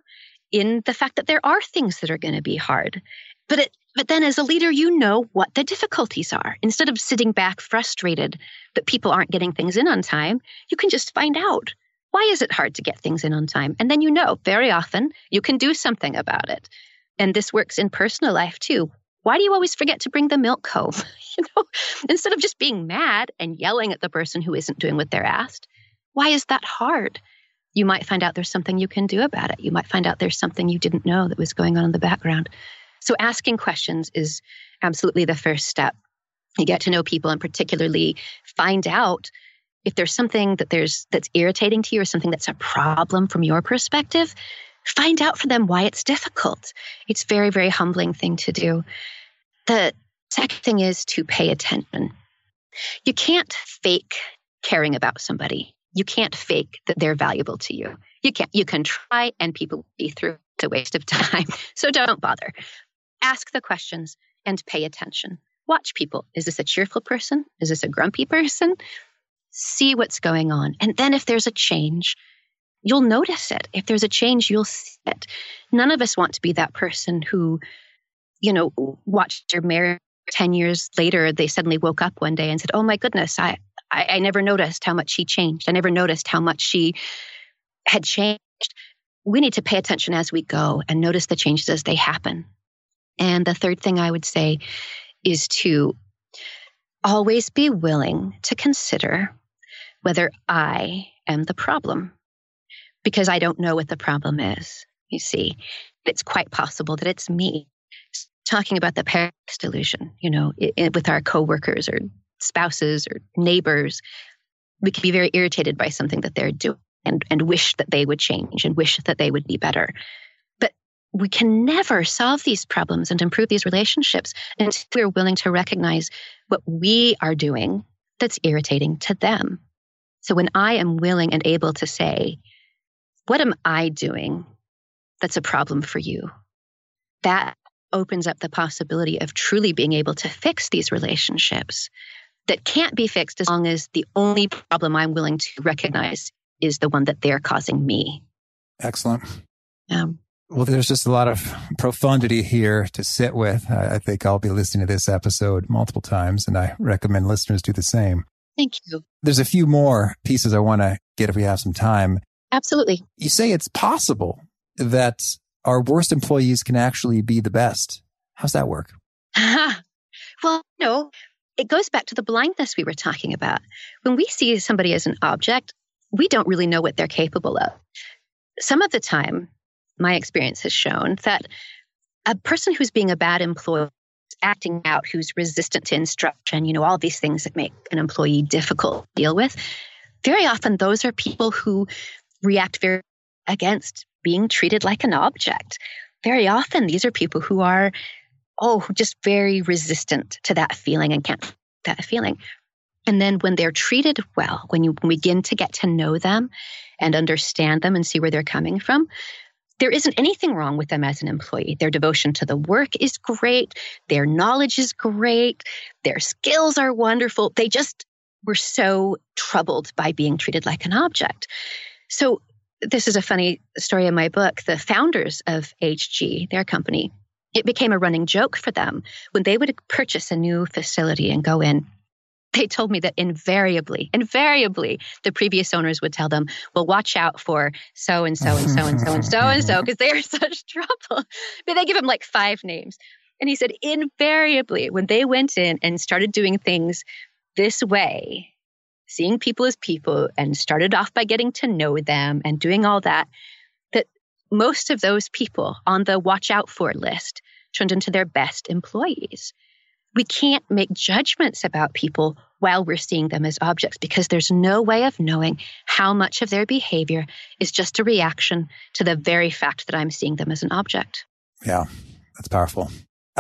[SPEAKER 2] in the fact that there are things that are going to be hard. But it but then as a leader, you know what the difficulties are. Instead of sitting back frustrated that people aren't getting things in on time, you can just find out. Why is it hard to get things in on time? And then you know very often you can do something about it. And this works in personal life too. Why do you always forget to bring the milk home? (laughs) you know, instead of just being mad and yelling at the person who isn't doing what they're asked, why is that hard? You might find out there's something you can do about it. You might find out there's something you didn't know that was going on in the background. So asking questions is absolutely the first step. You get to know people and particularly find out if there's something that there's that's irritating to you or something that's a problem from your perspective, find out for them why it's difficult. It's very, very humbling thing to do. The second thing is to pay attention. You can't fake caring about somebody. You can't fake that they're valuable to you. You can't. You can try, and people will be through. It's a waste of time. (laughs) So don't bother ask the questions and pay attention. Watch people. Is this a cheerful person? Is this a grumpy person? See what's going on. And then if there's a change, you'll notice it. If there's a change, you'll see it. None of us want to be that person who, you know, watched their marriage 10 years later, they suddenly woke up one day and said, Oh my goodness, I, I, I never noticed how much she changed. I never noticed how much she had changed we need to pay attention as we go and notice the changes as they happen. And the third thing I would say is to always be willing to consider whether I am the problem because I don't know what the problem is. You see, it's quite possible that it's me talking about the paradise delusion, you know, it, it, with our coworkers or spouses or neighbors. We can be very irritated by something that they're doing and, and wish that they would change and wish that they would be better. But we can never solve these problems and improve these relationships until we're willing to recognize what we are doing that's irritating to them. So when I am willing and able to say, what am I doing that's a problem for you? That opens up the possibility of truly being able to fix these relationships that can't be fixed as long as the only problem I'm willing to recognize is the one that they're causing me.
[SPEAKER 1] Excellent. Um, well, there's just a lot of profundity here to sit with. I, I think I'll be listening to this episode multiple times, and I recommend listeners do the same.
[SPEAKER 2] Thank you.
[SPEAKER 1] There's a few more pieces I want to get if we have some time.
[SPEAKER 2] Absolutely.
[SPEAKER 1] You say it's possible that our worst employees can actually be the best. How's that work? (laughs)
[SPEAKER 2] well, no, it goes back to the blindness we were talking about. When we see somebody as an object, we don't really know what they're capable of. Some of the time, my experience has shown that a person who's being a bad employee acting out who's resistant to instruction, you know, all these things that make an employee difficult to deal with. Very often, those are people who react very against being treated like an object. Very often, these are people who are, oh, just very resistant to that feeling and can't that feeling. And then when they're treated well, when you begin to get to know them and understand them and see where they're coming from, there isn't anything wrong with them as an employee. Their devotion to the work is great. Their knowledge is great. Their skills are wonderful. They just were so troubled by being treated like an object. So this is a funny story in my book. The founders of HG, their company, it became a running joke for them when they would purchase a new facility and go in. They told me that invariably, invariably, the previous owners would tell them, well, watch out for so and so and so and so and so and so (laughs) because they are such (laughs) trouble. But they give him like five names. And he said, invariably, when they went in and started doing things this way, seeing people as people and started off by getting to know them and doing all that, that most of those people on the watch out for list turned into their best employees. We can't make judgments about people while we're seeing them as objects because there's no way of knowing how much of their behavior is just a reaction to the very fact that I'm seeing them as an object.
[SPEAKER 1] Yeah, that's powerful.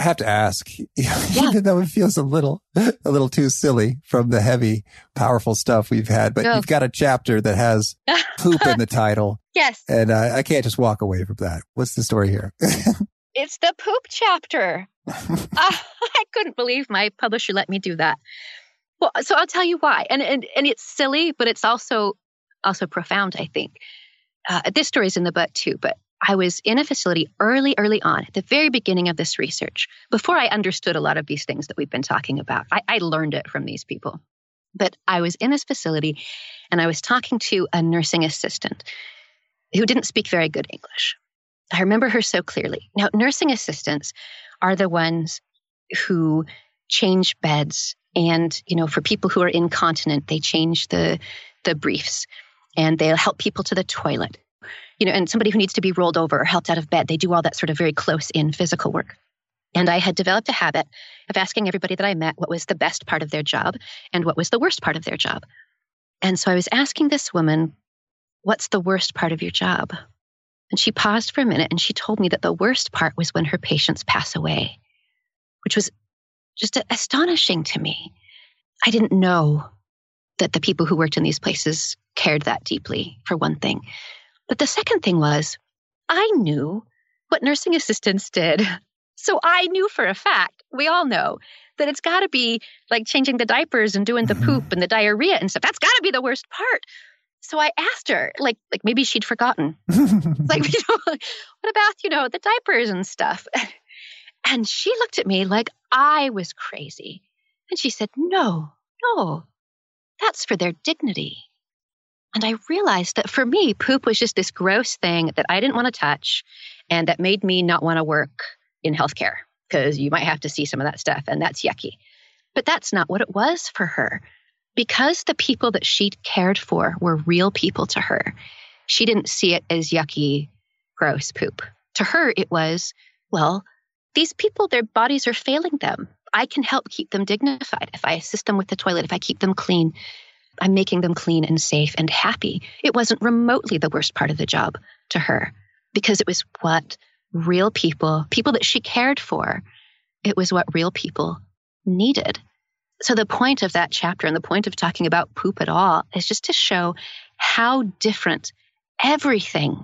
[SPEAKER 1] I have to ask, (laughs) yeah. even though it feels a little, a little too silly from the heavy, powerful stuff we've had, but oh. you've got a chapter that has (laughs) poop in the title.
[SPEAKER 2] Yes.
[SPEAKER 1] And I, I can't just walk away from that. What's the story here? (laughs)
[SPEAKER 2] it's the poop chapter. uh, I couldn't believe my publisher let me do that. Well, so I'll tell you why. And, and, and it's silly, but it's also, also profound, I think. Uh, this story is in the book too, but I was in a facility early, early on at the very beginning of this research, before I understood a lot of these things that we've been talking about. I, I learned it from these people. But I was in this facility and I was talking to a nursing assistant who didn't speak very good English. I remember her so clearly. Now, nursing assistants are the ones who change beds and, you know, for people who are incontinent, they change the the briefs and they'll help people to the toilet you know, and somebody who needs to be rolled over or helped out of bed. They do all that sort of very close in physical work. And I had developed a habit of asking everybody that I met what was the best part of their job and what was the worst part of their job. And so I was asking this woman, What's the worst part of your job? And she paused for a minute and she told me that the worst part was when her patients pass away, which was just astonishing to me. I didn't know that the people who worked in these places cared that deeply, for one thing. But the second thing was, I knew what nursing assistants did. (laughs) So I knew for a fact, we all know, that it's got to be like changing the diapers and doing the mm-hmm. poop and the diarrhea and stuff. That's got to be the worst part. So I asked her, like, like maybe she'd forgotten. (laughs) like, (laughs) you know, what about, you know, the diapers and stuff? And she looked at me like I was crazy. And she said, No, no, that's for their dignity. And I realized that for me, poop was just this gross thing that I didn't want to touch and that made me not want to work in healthcare because you might have to see some of that stuff and that's yucky. But that's not what it was for her. Because the people that she cared for were real people to her, she didn't see it as yucky, gross poop. To her, it was, well, these people, their bodies are failing them. I can help keep them dignified if I assist them with the toilet, if I keep them clean. I'm making them clean and safe and happy. It wasn't remotely the worst part of the job to her because it was what real people, people that she cared for, it was what real people needed. So, the point of that chapter and the point of talking about poop at all is just to show how different everything,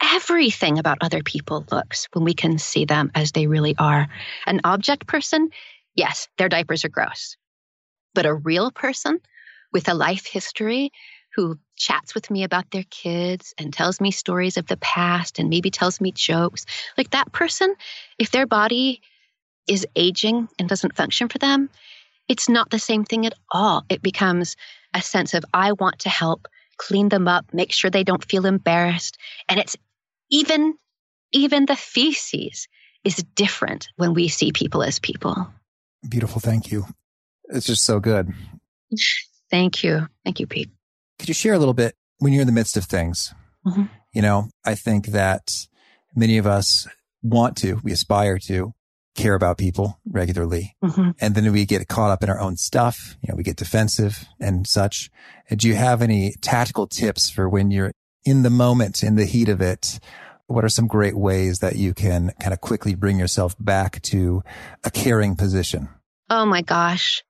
[SPEAKER 2] everything about other people looks when we can see them as they really are. An object person, yes, their diapers are gross. But a real person with a life history who chats with me about their kids and tells me stories of the past and maybe tells me jokes, like that person, if their body is aging and doesn't function for them, it's not the same thing at all. It becomes a sense of, I want to help clean them up, make sure they don't feel embarrassed. And it's even, even the feces is different when we see people as people.
[SPEAKER 1] Beautiful. Thank you. It's just so good. (laughs)
[SPEAKER 2] Thank you. Thank you, Pete.
[SPEAKER 1] Could you share a little bit when you're in the midst of things? Mm-hmm. You know, I think that many of us want to, we aspire to care about people regularly. Mm-hmm. And then we get caught up in our own stuff. You know, we get defensive and such. Do you have any tactical tips for when you're in the moment, in the heat of it? What are some great ways that you can kind of quickly bring yourself back to a caring position?
[SPEAKER 2] Oh my gosh.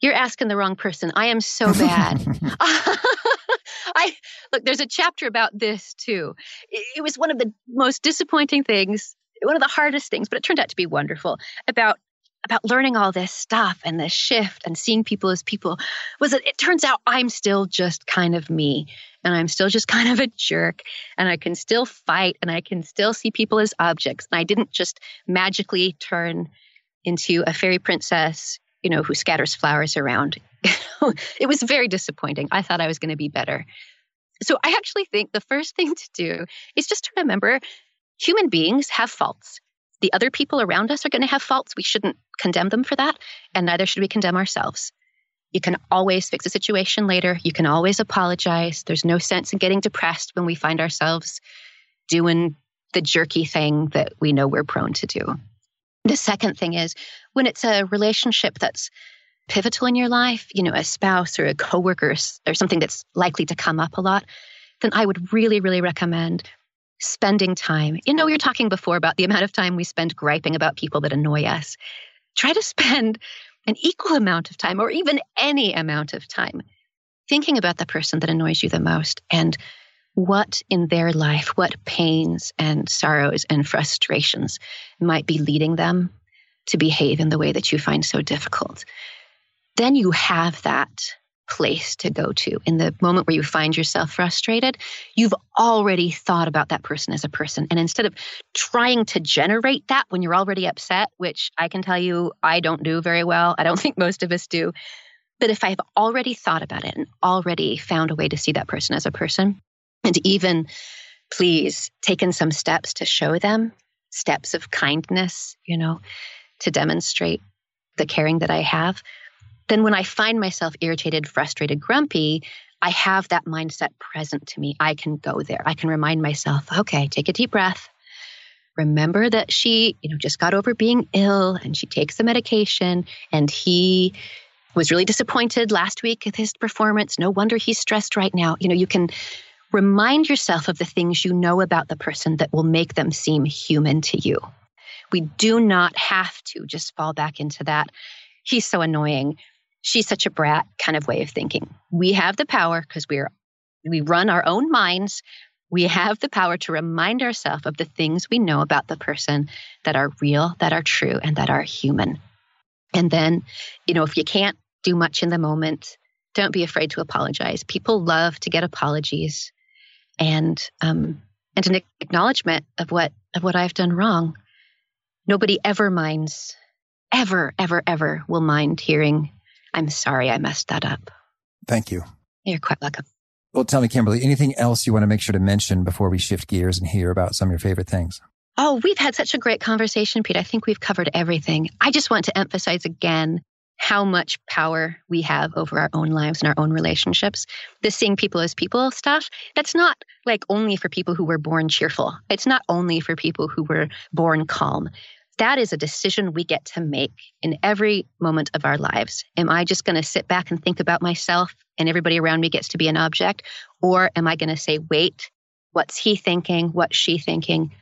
[SPEAKER 2] You're asking the wrong person. I am so bad. (laughs) (laughs) I look, there's a chapter about this too. It, it was one of the most disappointing things one of the hardest things, but it turned out to be wonderful about about learning all this stuff and this shift and seeing people as people was that it turns out I'm still just kind of me and I'm still just kind of a jerk and I can still fight and I can still see people as objects. And I didn't just magically turn into a fairy princess, you know, who scatters flowers around. (laughs) it was very disappointing. I thought I was going to be better. So I actually think the first (laughs) thing to do is just to remember human beings have faults. The other people around us are going to have faults. We shouldn't condemn them for that, and neither should we condemn ourselves. You can always fix a situation later. You can always apologize. There's no sense in getting depressed when we find ourselves doing the jerky thing that we know we're prone to do. The second thing is when it's a relationship that's pivotal in your life, you know, a spouse or a coworker or something that's likely to come up a lot, then I would really, really recommend spending time. You know, we were talking before about the amount of time we spend griping about people that annoy us. Try to spend an equal amount of time, or even any amount of time, thinking about the person that annoys you the most and what in their life, what pains and sorrows and frustrations might be leading them to behave in the way that you find so difficult. Then you have that place to go to. In the moment where you find yourself frustrated, you've already thought about that person as a person. And instead of trying to generate that when you're already upset, which I can tell you I don't do very well, I don't (laughs) think most of us do. But if I've already thought about it and already found a way to see that person as a person, and even please taken some steps to show them steps of kindness, you know, to demonstrate the caring that I have, then when I find myself irritated, frustrated, grumpy, I have that mindset present to me. I can go there. I can remind myself, okay, take a deep breath. Remember that she, you know, just got over being ill and she takes the medication and he was really disappointed last week with his performance. No wonder he's stressed right now. You know, you can remind yourself of the things you know about the person that will make them seem human to you. We do not have to just fall back into that. He's so annoying she's such a brat kind of way of thinking. We have the power because we're we run our own minds. We have the power to remind ourselves of the things we know about the person that are real, that are true, and that are human. And then, you know, if you can't do much in the moment, don't be afraid to apologize. People love to get apologies and um, and an acknowledgement of what of what I've done wrong. Nobody ever minds, ever, ever, ever will mind hearing I'm sorry I messed that up.
[SPEAKER 1] Thank you.
[SPEAKER 2] You're quite welcome.
[SPEAKER 1] Well, tell me, Kimberly, anything else you want to make sure to mention before we shift gears and hear about some of your favorite things?
[SPEAKER 2] Oh, we've had such a great conversation, Pete. I think we've covered everything. I just want to emphasize again how much power we have over our own lives and our own relationships. This seeing people as people stuff, that's not like only for people who were born cheerful. It's not only for people who were born calm. That is a decision we get to make in every moment of our lives. Am I just going to sit back and think about myself and everybody around me gets to be an object? Or am I going to say, wait, what's he thinking? What's she thinking?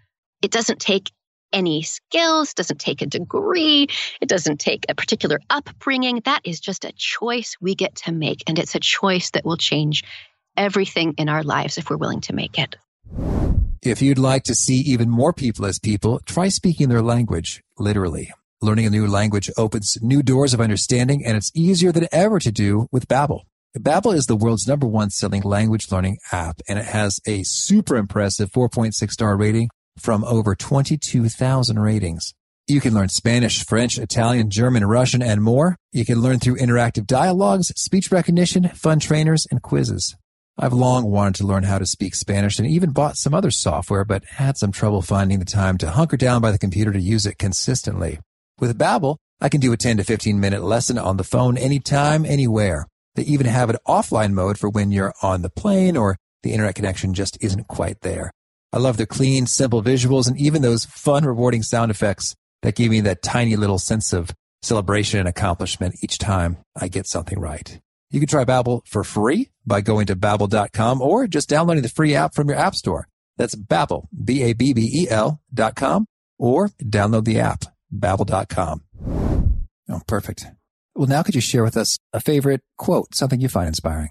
[SPEAKER 2] It doesn't take any skills, doesn't take a degree, it doesn't take a particular upbringing. That is just a choice we get to make. And it's a choice that will change everything in our lives if we're willing to make it.
[SPEAKER 1] If you'd like to see even more people as people, try speaking their language, literally. Learning a new language opens new doors of understanding, and it's easier than ever to do with Babbel. Babbel is the world's number one selling language learning app, and it has a super impressive 4.6 star rating from over 22,000 ratings. You can learn Spanish, French, Italian, German, Russian, and more. You can learn through interactive dialogues, speech recognition, fun trainers, and quizzes. I've long wanted to learn how to speak Spanish and even bought some other software, but had some trouble finding the time to hunker down by the computer to use it consistently. With Babbel, I can do a 10 to 15 minute lesson on the phone anytime, anywhere. They even have an offline mode for when you're on the plane or the internet connection just isn't quite there. I love the clean, simple visuals and even those fun, rewarding sound effects that give me that tiny little sense of celebration and accomplishment each time I get something right. You can try Babbel for free by going to babbel.com or just downloading the free app from your app store. That's Babbel, B-A-B-B-E-L dot com or download the app, babbel.com. Oh, perfect. Well, now could you share with us a favorite quote, something you find inspiring?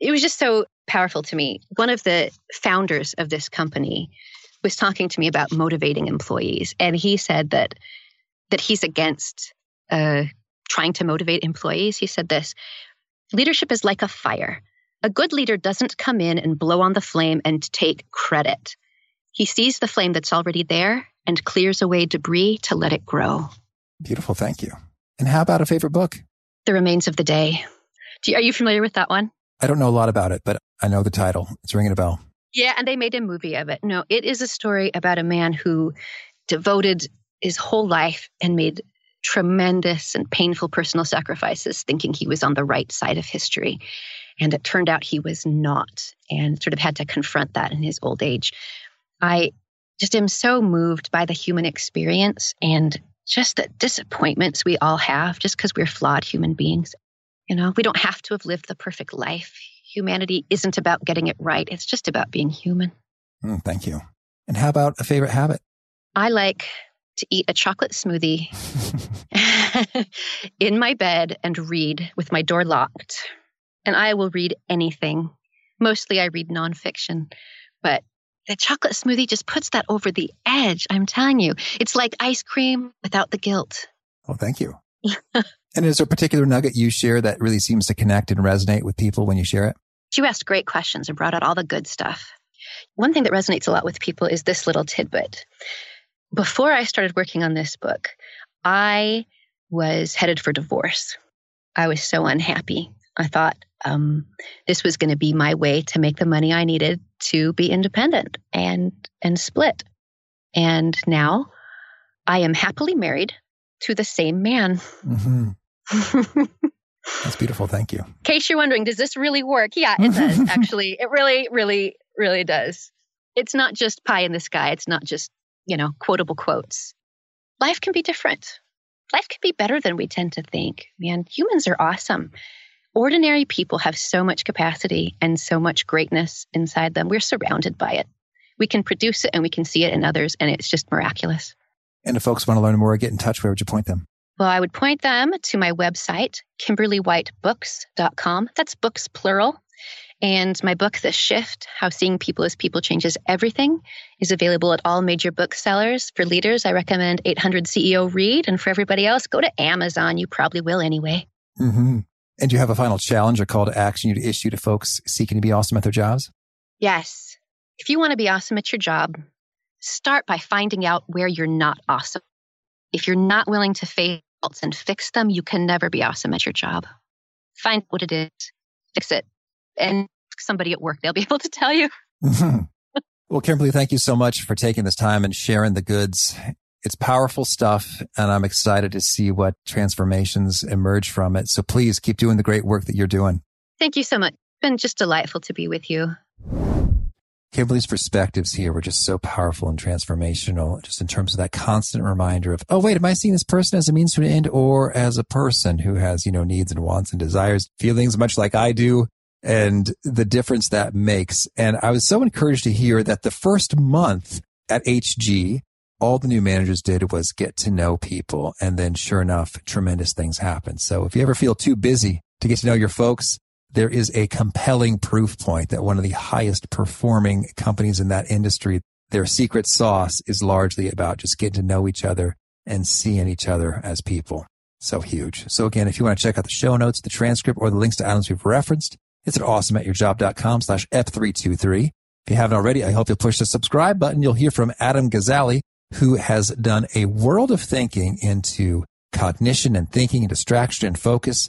[SPEAKER 2] It was just so powerful to me. One of the founders of this company was talking to me about motivating employees, and he said that that he's against uh, trying to motivate employees. He said this: leadership is like a fire. A good leader doesn't come in and blow on the flame and take credit. He sees the flame that's already there and clears away debris to let it grow.
[SPEAKER 1] Beautiful, thank you. And how about a favorite book?
[SPEAKER 2] The Remains of the Day. You, are you familiar with that one?
[SPEAKER 1] I don't know a lot about it, but I know the title. It's ringing a bell.
[SPEAKER 2] Yeah, and they made a movie of it. No, it is a story about a man who devoted his whole life and made tremendous and painful personal sacrifices, thinking he was on the right side of history. And it turned out he was not, and sort of had to confront that in his old age. I just am so moved by the human experience and just the disappointments we all have just because we're flawed human beings. You know, we don't have to have lived the perfect life. Humanity isn't about getting it right, it's just about being human.
[SPEAKER 1] Mm, thank you. And how about a favorite habit?
[SPEAKER 2] I like to eat a chocolate smoothie (laughs) (laughs) in my bed and read with my door locked. And I will read anything. Mostly I read nonfiction, but the chocolate smoothie just puts that over the edge. I'm telling you, it's like ice cream without the guilt.
[SPEAKER 1] Oh, thank you. (laughs) and is there a particular nugget you share that really seems to connect and resonate with people when you share it?
[SPEAKER 2] You asked great questions and brought out all the good stuff. One thing that resonates a lot with people is this little tidbit. Before I started working on this book, I was headed for divorce. I was so unhappy. I thought um, this was going to be my way to make the money I needed to be independent and and split. And now I am happily married to the same man. Mm-hmm. (laughs)
[SPEAKER 1] That's beautiful. Thank you. In
[SPEAKER 2] case you're wondering, does this really work? Yeah, it does. (laughs) actually, it really, really, really does. It's not just pie in the sky. It's not just, you know, quotable quotes. Life can be different. Life can be better than we tend to think. Man, humans are awesome. Ordinary people have so much capacity and so much greatness inside them. We're surrounded by it. We can produce it and we can see it in others, and it's just miraculous.
[SPEAKER 1] And if folks want to learn more, or get in touch, where would you point them?
[SPEAKER 2] Well, I would point them to my website, kimberlywhitebooks.com. That's books plural. And my book, The Shift How Seeing People as People Changes Everything, is available at all major booksellers. For leaders, I recommend 800 CEO Read. And for everybody else, go to Amazon. You probably will anyway.
[SPEAKER 1] Mm-hmm. And do you have a final challenge or call to action you to issue to folks seeking to be awesome at their jobs?
[SPEAKER 2] Yes. If you want to be awesome at your job, Start by finding out where you're not awesome. If you're not willing to face faults and fix them, you can never be awesome at your job. Find what it is, fix it, and ask somebody at work, they'll be (laughs) able to tell you. Mm-hmm.
[SPEAKER 1] well, Kimberly, thank you so much for taking this time and sharing the goods. It's powerful stuff, and I'm excited to see what transformations emerge from it. So please keep doing the great work that you're doing.
[SPEAKER 2] Thank you so much. It's been just delightful to be with you.
[SPEAKER 1] Kimberly's perspectives here were just so powerful and transformational, just in terms of that constant reminder of, oh, wait, am I seeing this person as a means to an end or as a person who has, you know, needs and wants and desires, feelings much like I do, and the difference that makes. And I was so encouraged to hear that the first month at HG, all the new managers did was get to know people. And then sure enough, tremendous things happened. So if you ever feel too busy to get to know your folks, there is a compelling proof point that one of the highest performing companies in that industry, their secret sauce is largely about just getting to know each other and seeing each other as people. So huge. So again, if you want to check out the show notes, the transcript, or the links to items we've referenced, it's at awesomeatyourjob.com slash F323. If you haven't already, I hope you'll push the subscribe button. You'll hear from Adam Gazzaley, who has done a world of thinking into cognition and thinking and distraction and focus